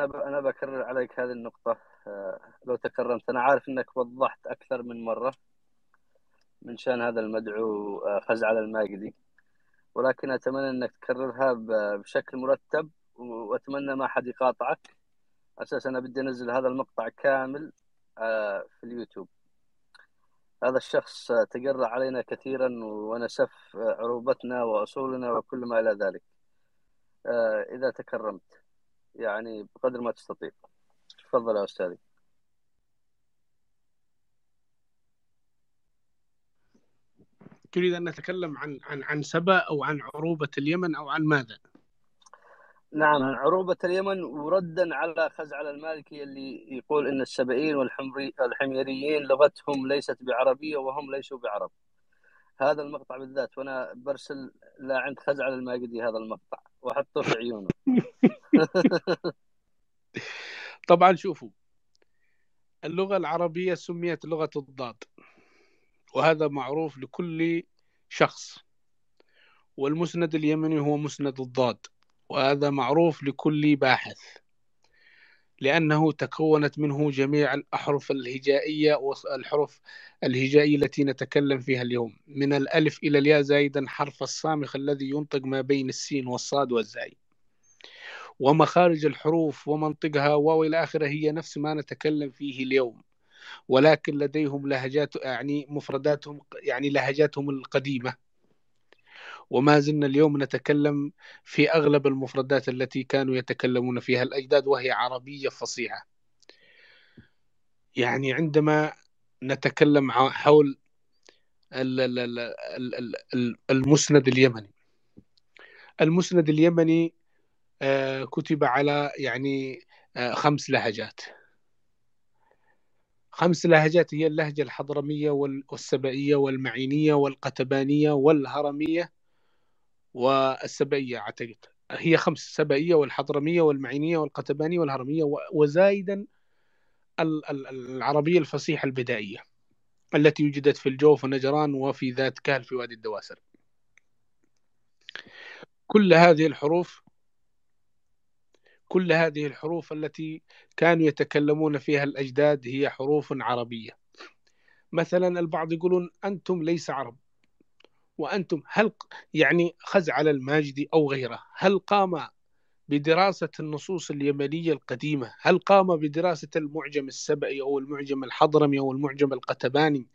أنا ب... أنا بكرر عليك هذه النقطة آه، لو تكرمت. أنا عارف إنك وضحت أكثر من مرة من شأن هذا المدعو آه، خزعل الماجدي ولكن أتمنى إنك تكررها بشكل مرتب وأتمنى ما حد يقاطعك. أساسا أنا بدي أنزل هذا المقطع كامل آه، في اليوتيوب. هذا الشخص تجرأ علينا كثيرا ونسف عروبتنا وأصولنا وكل ما إلى ذلك. إذا تكرمت. يعني بقدر ما تستطيع. تفضل يا أستاذي. تريد أن نتكلم عن عن عن سبأ أو عن عروبة اليمن أو عن ماذا؟ نعم عن عروبة اليمن وردا على خزعل المالكي اللي يقول إن السبئيين والحمري الحميريين لغتهم ليست بعربية وهم ليسوا بعرب. هذا المقطع بالذات وأنا برسل لا عند خزعل الماجدي هذا المقطع. وأحطه في عيونه. طبعا شوفوا اللغة العربية سميت لغة الضاد وهذا معروف لكل شخص والمسند اليمني هو مسند الضاد وهذا معروف لكل باحث لأنه تكونت منه جميع الأحرف الهجائية والحروف الهجائية التي نتكلم فيها اليوم من الألف إلى الياء زائدا حرف الصامخ الذي ينطق ما بين السين والصاد والزاي. ومخارج الحروف ومنطقها وإلى آخره هي نفس ما نتكلم فيه اليوم. ولكن لديهم لهجات يعني مفرداتهم يعني لهجاتهم القديمة. وما زلنا اليوم نتكلم في أغلب المفردات التي كانوا يتكلمون فيها الأجداد وهي عربية فصيحة. يعني عندما نتكلم حول المسند اليمني. المسند اليمني كتب على يعني خمس لهجات. خمس لهجات هي اللهجة الحضرمية والسبئية والمعينية والقتبانية والهرمية والسبئية أعتقد. هي خمس السبئية والحضرمية والمعينية والقتبانية والهرمية وزايدا العربية الفصيحة البدائية التي وجدت في الجوف ونجران وفي ذات كهل في وادي الدواسر. كل هذه الحروف كل هذه الحروف التي كانوا يتكلمون فيها الأجداد هي حروف عربية. مثلا البعض يقولون أنتم ليس عرب وأنتم هل يعني خزعل الماجدي أو غيره هل قام بدراسة النصوص اليمنية القديمة هل قام بدراسة المعجم السبئي أو المعجم الحضرمي أو المعجم القتباني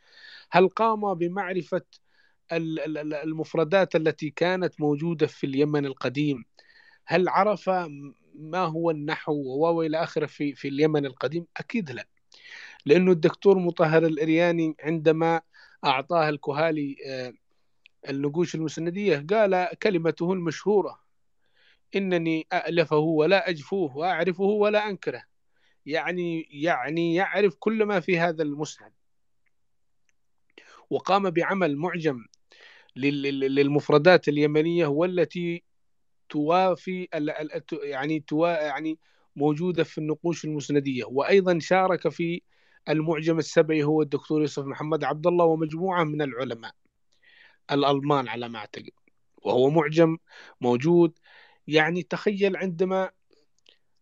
هل قام بمعرفة المفردات التي كانت موجودة في اليمن القديم هل عرف ما هو النحو والى آخره في في اليمن القديم؟ أكيد لا. لأنه الدكتور مطهر الإرياني عندما أعطاه الكهالي النقوش المسندية قال كلمته المشهورة إنني الفه ولا أجفوه وأعرفه ولا أنكره. يعني يعني يعرف كل ما في هذا المسند. وقام بعمل معجم للمفردات اليمنية والتي توافي يعني توا يعني موجودة في النقوش المسندية. وأيضا شارك في المعجم السبعي هو الدكتور يوسف محمد عبد الله ومجموعة من العلماء الألمان على ما أعتقد. وهو معجم موجود. يعني تخيل عندما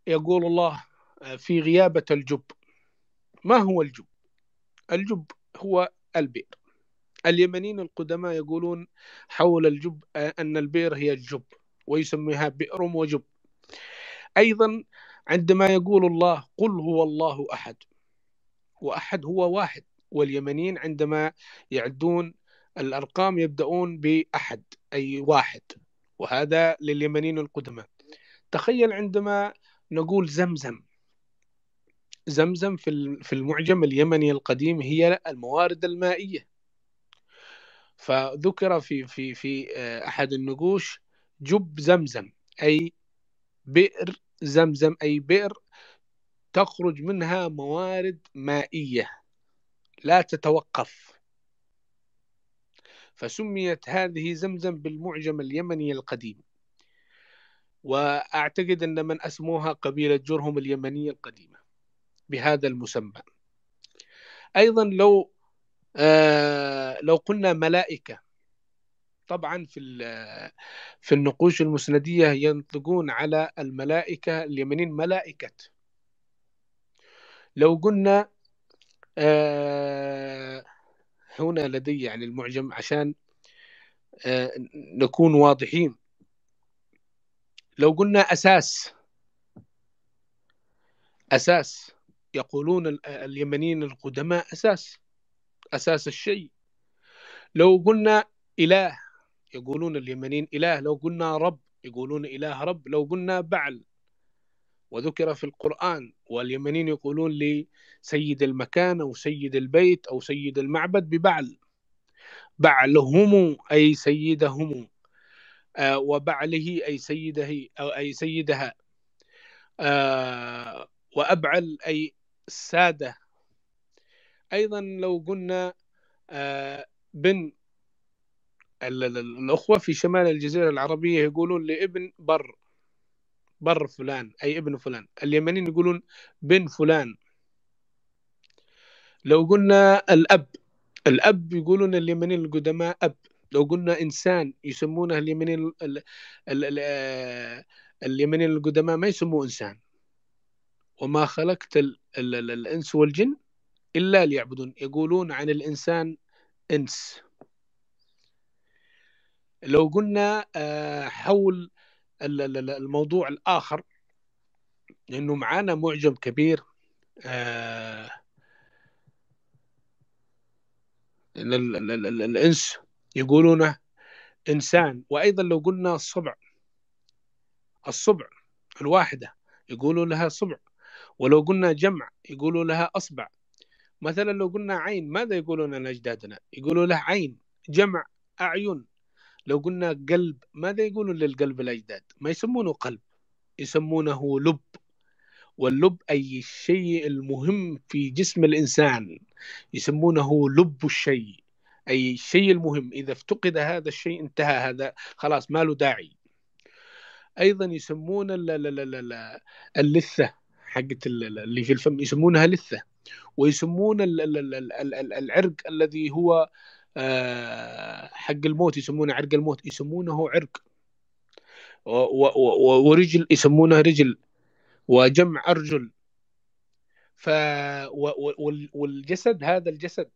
يقول الله في غيابة الجب. ما هو الجب؟ الجب هو البئر. اليمنيين القدماء يقولون حول الجب أن البئر هي الجب. ويسميها بئر وجب. أيضا عندما يقول الله قل هو الله أحد وأحد هو واحد واليمنيين عندما يعدون الأرقام يبدأون بأحد أي واحد وهذا لليمنيين القدماء. تخيل عندما نقول زمزم. زمزم في المعجم اليمني القديم هي الموارد المائية. فذكر في في في أحد النقوش جب زمزم أي بئر زمزم أي بئر تخرج منها موارد مائية لا تتوقف. فسميت هذه زمزم بالمعجم اليمني القديم. وأعتقد أن من أسموها قبيلة جرهم اليمنية القديمة بهذا المسمى. أيضا لو آه لو قلنا ملائكة طبعا في في النقوش المسندية ينطقون على الملائكة اليمنين ملائكة. لو قلنا آه، هنا لدي يعني المعجم عشان آه، نكون واضحين. لو قلنا أساس أساس يقولون ال- اليمنيين القدماء أساس أساس الشيء. لو قلنا إله يقولون اليمنيين إله لو قلنا رب يقولون إله رب لو قلنا بعل. وذكر في القرآن واليمنيين يقولون لسيد المكان أو سيد البيت أو سيد المعبد ببعل. بعلهم أي سيدهم آه، وبعله أي سيده أو أي سيدها آه، وأبعل أي السادة أيضا لو قلنا آه، بن الأخوة في شمال الجزيرة العربية يقولون لابن بر بر فلان أي ابن فلان. اليمنيين يقولون بن فلان. لو قلنا الأب الأب يقولون اليمنيين القدماء أب. لو قلنا إنسان يسمونه اليمنيين ال- ال- ال- ال- آه، اليمنيين القدماء ما يسموه إنسان. وما خلقت ال- ال- ال- الإنس والجن إلا ليعبدون. يقولون عن الإنسان إنس. لو قلنا آه، حول ال- ال- ال- الموضوع الآخر لأنه معانا معجم كبير آه، ال- ال- ال- ال- الإنس يقولونه إنسان. وأيضا لو قلنا الصبع الصبع الواحدة يقولوا لها صبع. ولو قلنا جمع يقولوا لها أصبع. مثلا لو قلنا عين ماذا يقولون لنا أجدادنا يقولوا له عين جمع أعين. لو قلنا قلب ماذا يقولون للقلب الأجداد ما يسمونه قلب يسمونه لب واللب أي الشيء المهم في جسم الإنسان يسمونه لب الشيء أي الشيء المهم إذا افتقد هذا الشيء انتهى هذا خلاص ما له داعي أيضا يسمون ال- ال- ال- ال- اللثة حقت ال- ال- اللي في الفم يسمونها لثة ويسمون ال- ال- ال- ال- ال- العرق الذي هو آه، حق الموت يسمونه عرق الموت يسمونه عرق. ورجل يسمونها رجل وجمع أرجل ف والجسد هذا الجسد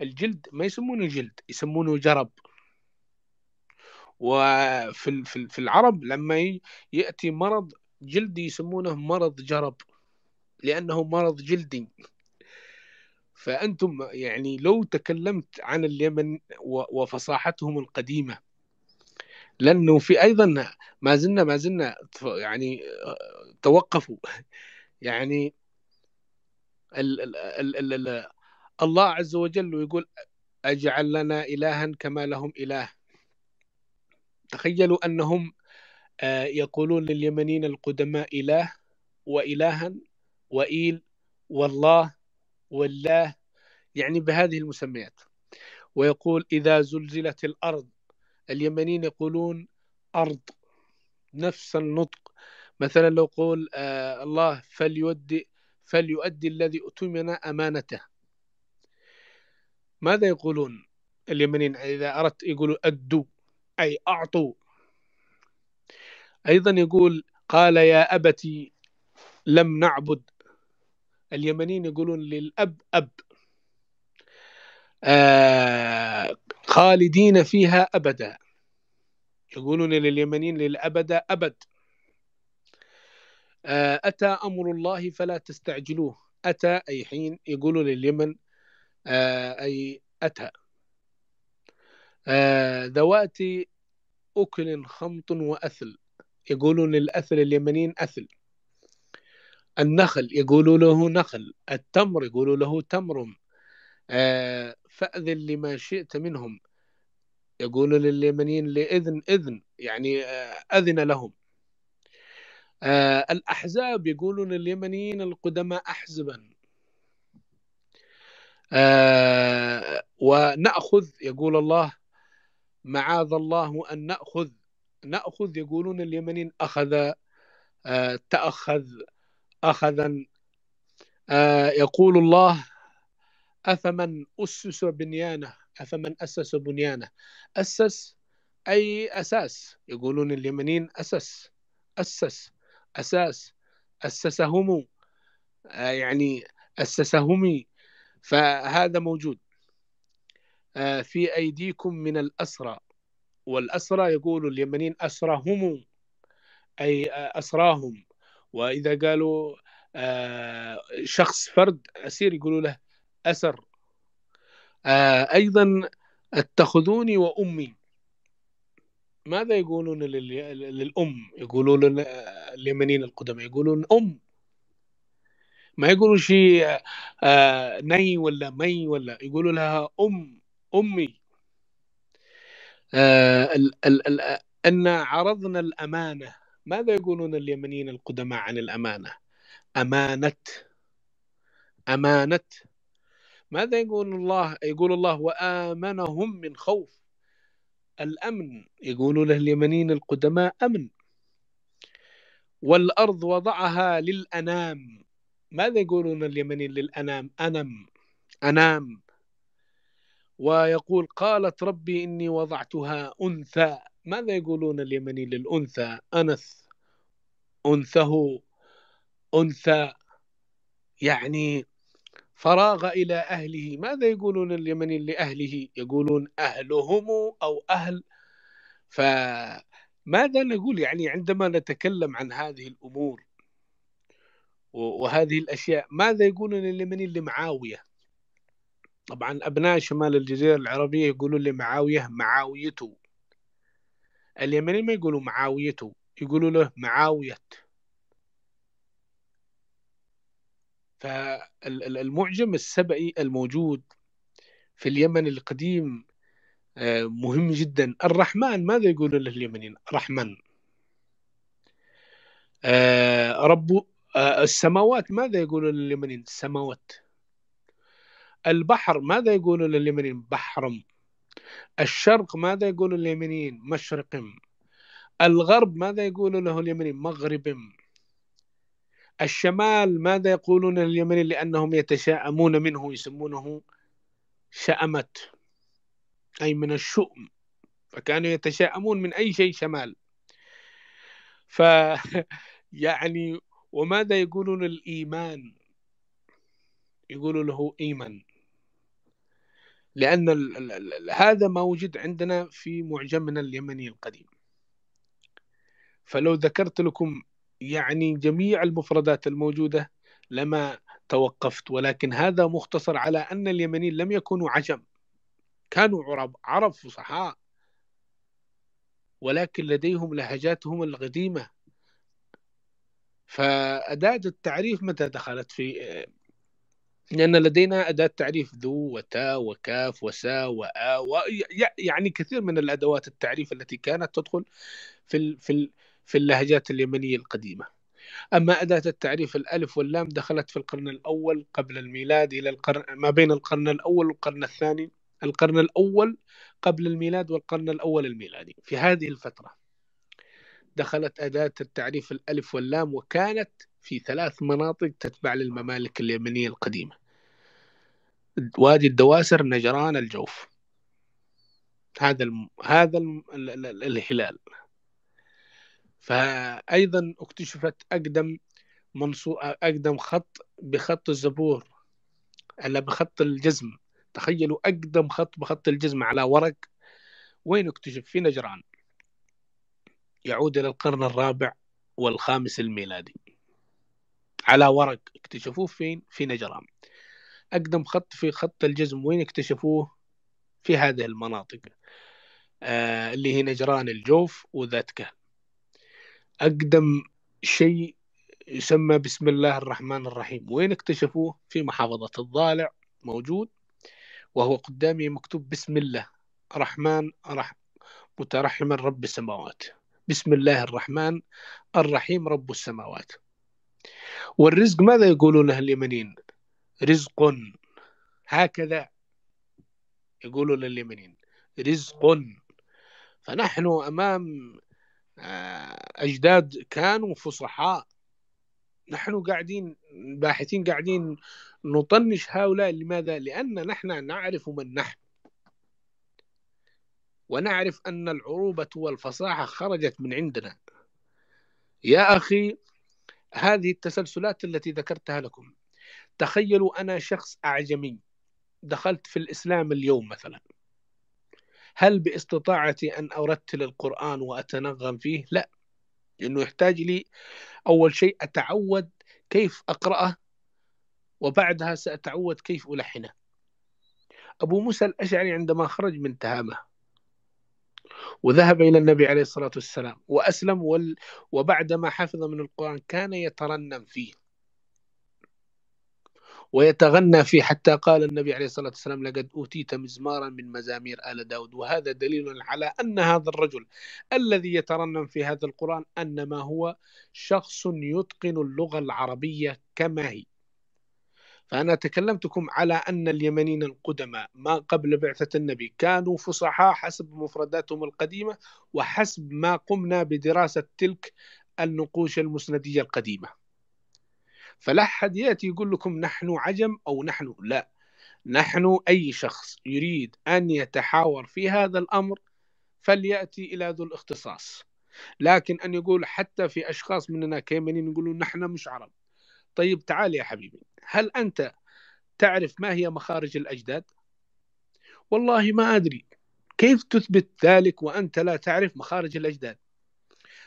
الجلد ما يسمونه جلد يسمونه جرب. وفي في ال- في العرب لما ي- يأتي مرض جلدي يسمونه مرض جرب لأنه مرض جلدي. فأنتم يعني لو تكلمت عن اليمن وفصاحتهم القديمة لأنه في أيضا ما زلنا ما زلنا يعني توقفوا. يعني ال ال ال ال ال الله عز وجل يقول أجعل لنا إلها كما لهم إله. تخيلوا أنهم آه، يقولون لليمنيين القدماء إله وإلها وإيل والله والله يعني بهذه المسميات. ويقول إذا زلزلت الأرض اليمنيين يقولون أرض نفس النطق. مثلا لو قول آه الله فليؤدي فليؤدي الذي اؤتمن أمانته. ماذا يقولون اليمنيين؟ إذا أردت يقولوا أدوا أي أعطوا. أيضا يقول قال يا أبتي لم نعبد. اليمنيين يقولون للأب أب. آه خالدين فيها أبدا. يقولون لليمنيين للأبد أبد. آه أتى أمر الله فلا تستعجلوه. أتى أي حين يقولون لليمن آه أي أتى. آه ذوات أكل خمط وأثل. يقولون للأثل اليمنيين أثل. النخل يقولوا له نخل التمر يقولوا له تمر. آه فأذن لما شئت منهم. يقولوا لليمنيين لإذن إذن يعني آه أذن لهم. آه الأحزاب يقولون اليمنيين القدماء أحزبا. ونأخذ يقول الله معاذ الله أن نأخذ. نأخذ يقولون اليمنيين أخذ تأخذ. أخذا. آه يقول الله أفمن أسس بنيانه؟ أفمن أسس بنيانه؟ أسس أي أساس؟ يقولون اليمنيين أسس أسس أساس أسسهم. آه، يعني أسسهم. فهذا موجود. آه، في أيديكم من الأسرى. والأسرى يقول اليمنيين أسرهم أي أسراهم. وإذا قالوا آه، شخص فرد أسير يقولوا له أسر. أيضا اتخذوني وأمي. ماذا يقولون للأم؟ يقولون اليمنيين القدماء يقولون أم. ما يقولوا شيء آه ني ولا مي ولا يقولوا لها آه ال ال أن عرضنا الأمانة. ماذا يقولون اليمنيين القدماء عن الأمانة؟ أمانة. أمانة. ماذا يقول الله؟ يقول الله وآمنهم من خوف. الأمن. يقولوا له اليمنيين القدماء أمن. والأرض وضعها للأنام. ماذا يقولون اليمنيين للأنام؟ أنم. أنام. ويقول قالت ربي إني وضعتها أنثى. ماذا يقولون اليمني للأنثى؟ أنث أنثه أنثى يعني فراغ إلى أهله. ماذا يقولون اليمني لأهله؟ يقولون أهلهم أو أهل. فماذا نقول يعني عندما نتكلم عن هذه الأمور وهذه الأشياء ماذا يقولون اليمني لمعاوية؟ طبعا أبناء شمال الجزيرة العربية يقولون لمعاوية معاويته. اليمني ما يقولوا معاويته يقولوا له معاوية. فالمعجم السبعي الموجود في اليمن القديم آه، مهم جدا. الرحمن ماذا يقولون له اليمنيين؟ رحمن. آه، رب آه، السماوات ماذا يقولون لليمنيين؟ سماوات. البحر ماذا يقولون لليمنيين؟ بحرم. الشرق ماذا يقول اليمنيين؟ مشرق الغرب ماذا يقول له اليمنيين؟ مغرب الشمال ماذا يقولون اليمنيين لأنهم يتشاءمون منه يسمونه شأمت أي من الشؤم. فكانوا يتشاءمون من أي شيء شمال. ف يعني وماذا يقولون الإيمان؟ يقولوا له إيمان. لأن ال ال هذا ما وجد عندنا في معجمنا اليمني القديم. فلو ذكرت لكم يعني جميع المفردات الموجودة لما توقفت ولكن هذا مختصر على أن اليمنيين لم يكونوا عجم كانوا عرب عرب فصحاء ولكن لديهم لهجاتهم القديمة. فأداة التعريف متى دخلت في لأن لدينا أداة تعريف ذو وتا وكاف وسا وآ و... يعني كثير من الأدوات التعريف التي كانت تدخل في. في. في اللهجات اليمنية القديمة أما أداة التعريف الألف واللام دخلت في القرن الأول قبل الميلاد إلى القرن ما بين القرن الأول والقرن الثاني القرن الأول قبل الميلاد والقرن الأول الميلادي في هذه الفترة دخلت أداة التعريف الألف واللام وكانت في ثلاث مناطق تتبع للممالك اليمنية القديمة. وادي الدواسر نجران الجوف. هذا الم... هذا الم... الهلال. فأيضا اكتشفت أقدم منصو... أقدم خط بخط الزبور ألا بخط الجزم. تخيلوا أقدم خط بخط الجزم على ورق. وين اكتشف؟ في نجران. يعود إلى القرن الرابع والخامس الميلادي. على ورق اكتشفوه فين؟ في نجران. أقدم خط في خط الجزم وين اكتشفوه؟ في هذه المناطق. آه اللي هي نجران الجوف وذات كهل أقدم شيء يسمى بسم الله الرحمن الرحيم. وين اكتشفوه؟ في محافظة الضالع موجود وهو قدامي مكتوب بسم الله. رحمن رح مترحما رب السماوات. بسم الله الرحمن الرحيم رب السماوات. والرزق ماذا يقولون له اليمنيين؟ رزق. هكذا يقولوا لليمنيين رزق. فنحن أمام آه، أجداد كانوا فصحاء. نحن قاعدين باحثين قاعدين نطنش هؤلاء. لماذا؟ لأن نحن نعرف من نحن. ونعرف أن العروبة والفصاحة خرجت من عندنا. يا أخي هذه التسلسلات التي ذكرتها لكم تخيلوا أنا شخص أعجمي دخلت في الإسلام اليوم مثلا. هل باستطاعتي أن أرتل القرآن وأتنغم فيه؟ لا لأنه يحتاج لي أول شيء أتعود كيف أقرأه وبعدها سأتعود كيف ألحنه. أبو موسى الأشعري عندما خرج من تهامه وذهب إلى النبي عليه الصلاة والسلام وأسلم وال... وبعدما حفظ من القرآن كان يترنم فيه. ويتغنى فيه حتى قال النبي عليه الصلاة والسلام لقد أوتيت مزمارا من مزامير آل داود. وهذا دليل على أن هذا الرجل الذي يترنم في هذا القرآن أنما هو شخص يتقن اللغة العربية كما هي. فأنا تكلمتكم على أن اليمنيين القدماء ما قبل بعثة النبي كانوا فصحاء حسب مفرداتهم القديمة وحسب ما قمنا بدراسة تلك النقوش المسندية القديمة. فلا أحد يأتي يقول لكم نحن عجم أو نحن لا. نحن أي شخص يريد أن يتحاور في هذا الأمر فليأتي إلى ذو الاختصاص. لكن أن يقول حتى في أشخاص مننا كيمنين يقولوا نحن مش عرب. طيب تعال يا حبيبي هل أنت تعرف ما هي مخارج الأجداد؟ والله ما أدري. كيف تثبت ذلك وأنت لا تعرف مخارج الأجداد؟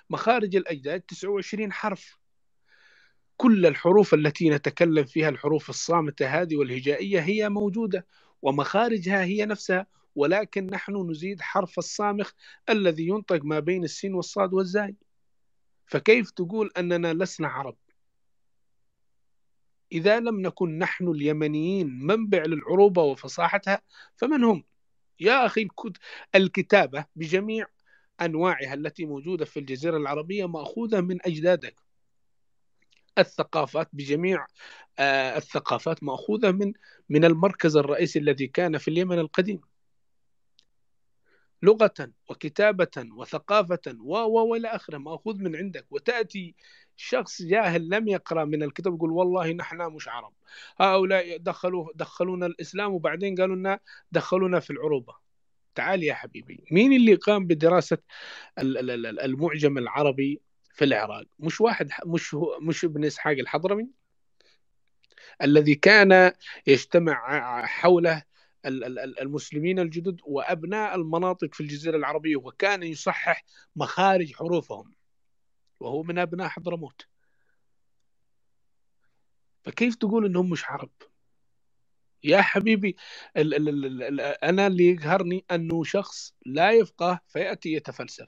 مخارج الأجداد 29 حرف. كل الحروف التي نتكلم فيها الحروف الصامتة هذه والهجائية هي موجودة ومخارجها هي نفسها. ولكن نحن نزيد حرف الصامخ الذي ينطق ما بين السين والصاد والزاي. فكيف تقول أننا لسنا عرب؟ إذا لم نكن نحن اليمنيين منبع للعروبة وفصاحتها فمن هم؟ يا أخي الكتابة بجميع أنواعها التي موجودة في الجزيرة العربية مأخوذة من أجدادك الثقافات بجميع آه الثقافات مأخوذة من من المركز الرئيسي الذي كان في اليمن القديم لغة وكتابة وثقافة و والى آخره مأخوذ من عندك. وتأتي شخص جاهل لم يقرأ من الكتاب يقول والله نحن مش عرب. هؤلاء دخلوا دخلونا الإسلام وبعدين قالوا لنا دخلونا في العروبة. تعال يا حبيبي مين اللي قام بدراسة المعجم العربي في العراق؟ مش واحد مش مش ابن إسحاق الحضرمي؟ الذي كان يجتمع حوله المسلمين الجدد وأبناء المناطق في الجزيرة العربية وكان يصحح مخارج حروفهم. وهو من أبناء حضرموت. فكيف تقول إنهم مش عرب؟ يا حبيبي ال ال ال ال أنا اللي يقهرني أنه شخص لا يفقه فيأتي يتفلسف.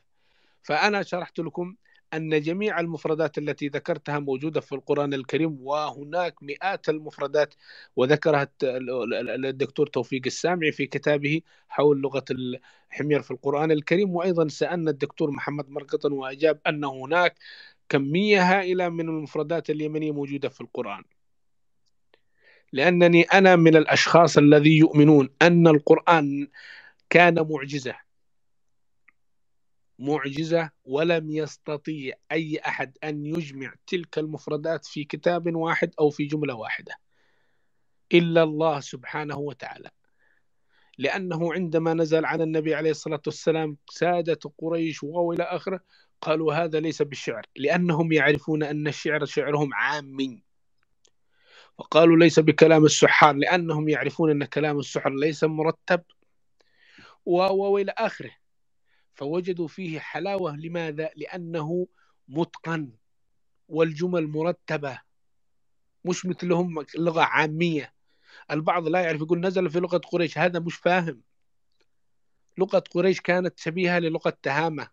فأنا شرحت لكم أن جميع المفردات التي ذكرتها موجودة في القرآن الكريم وهناك مئات المفردات وذكرها الدكتور توفيق السامعي في كتابه حول لغة الحمير في القرآن الكريم. وأيضا سألنا الدكتور محمد مرقطن وأجاب أن هناك كمية هائلة من المفردات اليمنية موجودة في القرآن. لأنني أنا من الأشخاص الذي يؤمنون أن القرآن كان معجزة. معجزة ولم يستطيع أي أحد أن يجمع تلك المفردات في كتاب واحد أو في جملة واحدة. إلا الله سبحانه وتعالى. لأنه عندما نزل على النبي عليه الصلاة والسلام سادة قريش وإلى آخره قالوا هذا ليس بالشعر لأنهم يعرفون أن الشعر شعرهم عامي وقالوا ليس بكلام السحار لأنهم يعرفون أن كلام السحر ليس مرتب. وإلى آخره. فوجدوا فيه حلاوة. لماذا؟ لأنه متقن والجمل مرتبة مش مثلهم لغة عامية. البعض لا يعرف يقول نزل في لغة قريش. هذا مش فاهم. لغة قريش كانت شبيهة للغة تهامة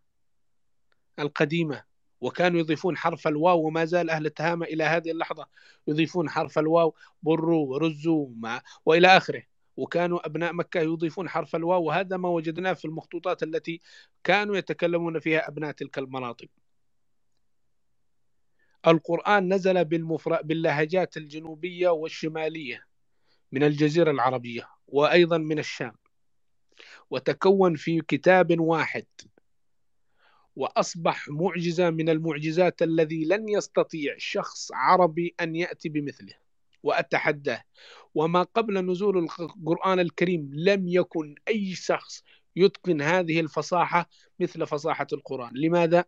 القديمة وكانوا يضيفون حرف الواو وما زال أهل تهامة إلى هذه اللحظة يضيفون حرف الواو بروا ورزوا وإلى آخره. وكانوا أبناء مكة يضيفون حرف الواو وهذا ما وجدناه في المخطوطات التي كانوا يتكلمون فيها أبناء تلك المناطق. القرآن نزل بالمفر... باللهجات الجنوبية والشمالية من الجزيرة العربية وأيضا من الشام وتكون في كتاب واحد وأصبح معجزة من المعجزات الذي لن يستطيع شخص عربي أن يأتي بمثله. وأتحداه. وما قبل نزول القرآن الكريم لم يكن أي شخص يتقن هذه الفصاحة مثل فصاحة القرآن. لماذا؟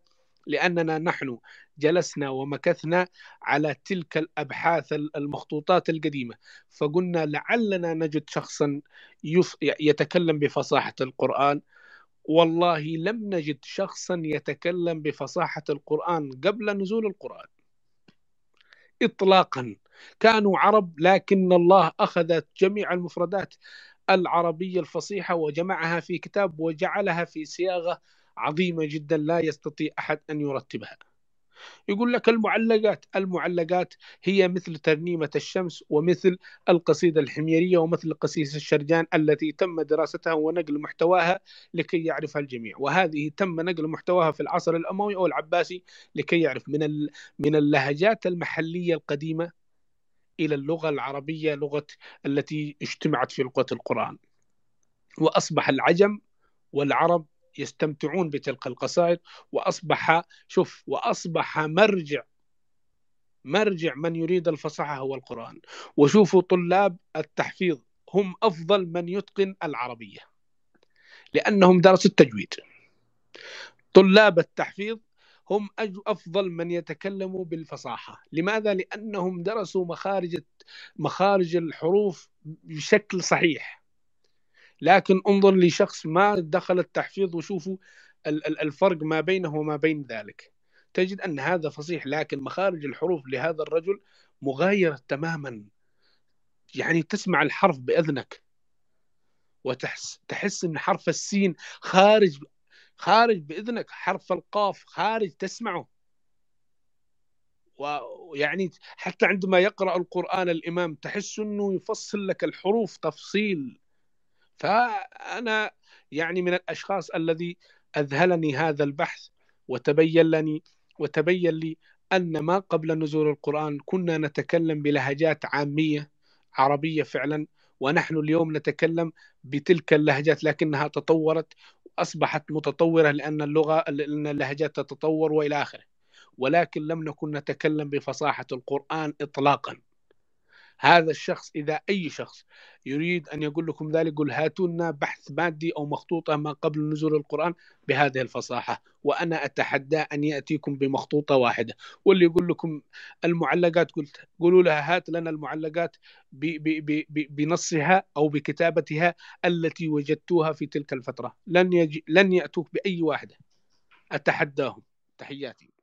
لأننا نحن جلسنا ومكثنا على تلك الأبحاث المخطوطات القديمة فقلنا لعلنا نجد شخصا يتكلم بفصاحة القرآن. والله لم نجد شخصا يتكلم بفصاحة القرآن قبل نزول القرآن. إطلاقا. كانوا عرب لكن الله أخذ جميع المفردات العربية الفصيحة وجمعها في كتاب وجعلها في صياغة عظيمة جدا لا يستطيع أحد أن يرتبها. يقول لك المعلقات المعلقات هي مثل ترنيمة الشمس ومثل القصيدة الحميرية ومثل قصيدة الشرجان التي تم دراستها ونقل محتواها لكي يعرفها الجميع. وهذه تم نقل محتواها في العصر الأموي أو العباسي لكي يعرف من من اللهجات المحلية القديمة إلى اللغة العربية لغة التي اجتمعت في لغة القرآن. وأصبح العجم والعرب يستمتعون بتلك القصائد وأصبح شوف وأصبح مرجع مرجع من يريد الفصاحة هو القرآن. وشوفوا طلاب التحفيظ هم أفضل من يتقن العربية لأنهم درسوا التجويد. طلاب التحفيظ هم أفضل من يتكلموا بالفصاحة. لماذا؟ لأنهم درسوا مخارج مخارج الحروف بشكل صحيح. لكن انظر لشخص ما دخل التحفيظ وشوفوا الفرق ما بينه وما بين ذلك. تجد أن هذا فصيح لكن مخارج الحروف لهذا الرجل مغايرة تماما. يعني تسمع الحرف بأذنك وتحس تحس أن حرف السين خارج خارج بإذنك حرف القاف خارج تسمعه. ويعني حتى عندما يقرأ القرآن الإمام تحس أنه يفصل لك الحروف تفصيل. فأنا يعني من الأشخاص الذي أذهلني هذا البحث وتبين لي وتبين لي أن ما قبل نزول القرآن كنا نتكلم بلهجات عامية عربية فعلا ونحن اليوم نتكلم بتلك اللهجات لكنها تطورت وأصبحت متطورة لأن اللغة لأن اللهجات تتطور وإلى آخره. ولكن لم نكن نتكلم بفصاحة القرآن إطلاقا. هذا الشخص إذا أي شخص يريد أن يقول لكم ذلك قل هاتوا لنا بحث مادي أو مخطوطة ما قبل نزول القرآن بهذه الفصاحة وأنا أتحدى أن يأتيكم بمخطوطة واحدة. واللي يقول لكم المعلقات قلت قولوا لها هات لنا المعلقات بنصها أو بكتابتها التي وجدتوها في تلك الفترة. لن, يجي لن يأتوك بأي واحدة. أتحداهم. تحياتي.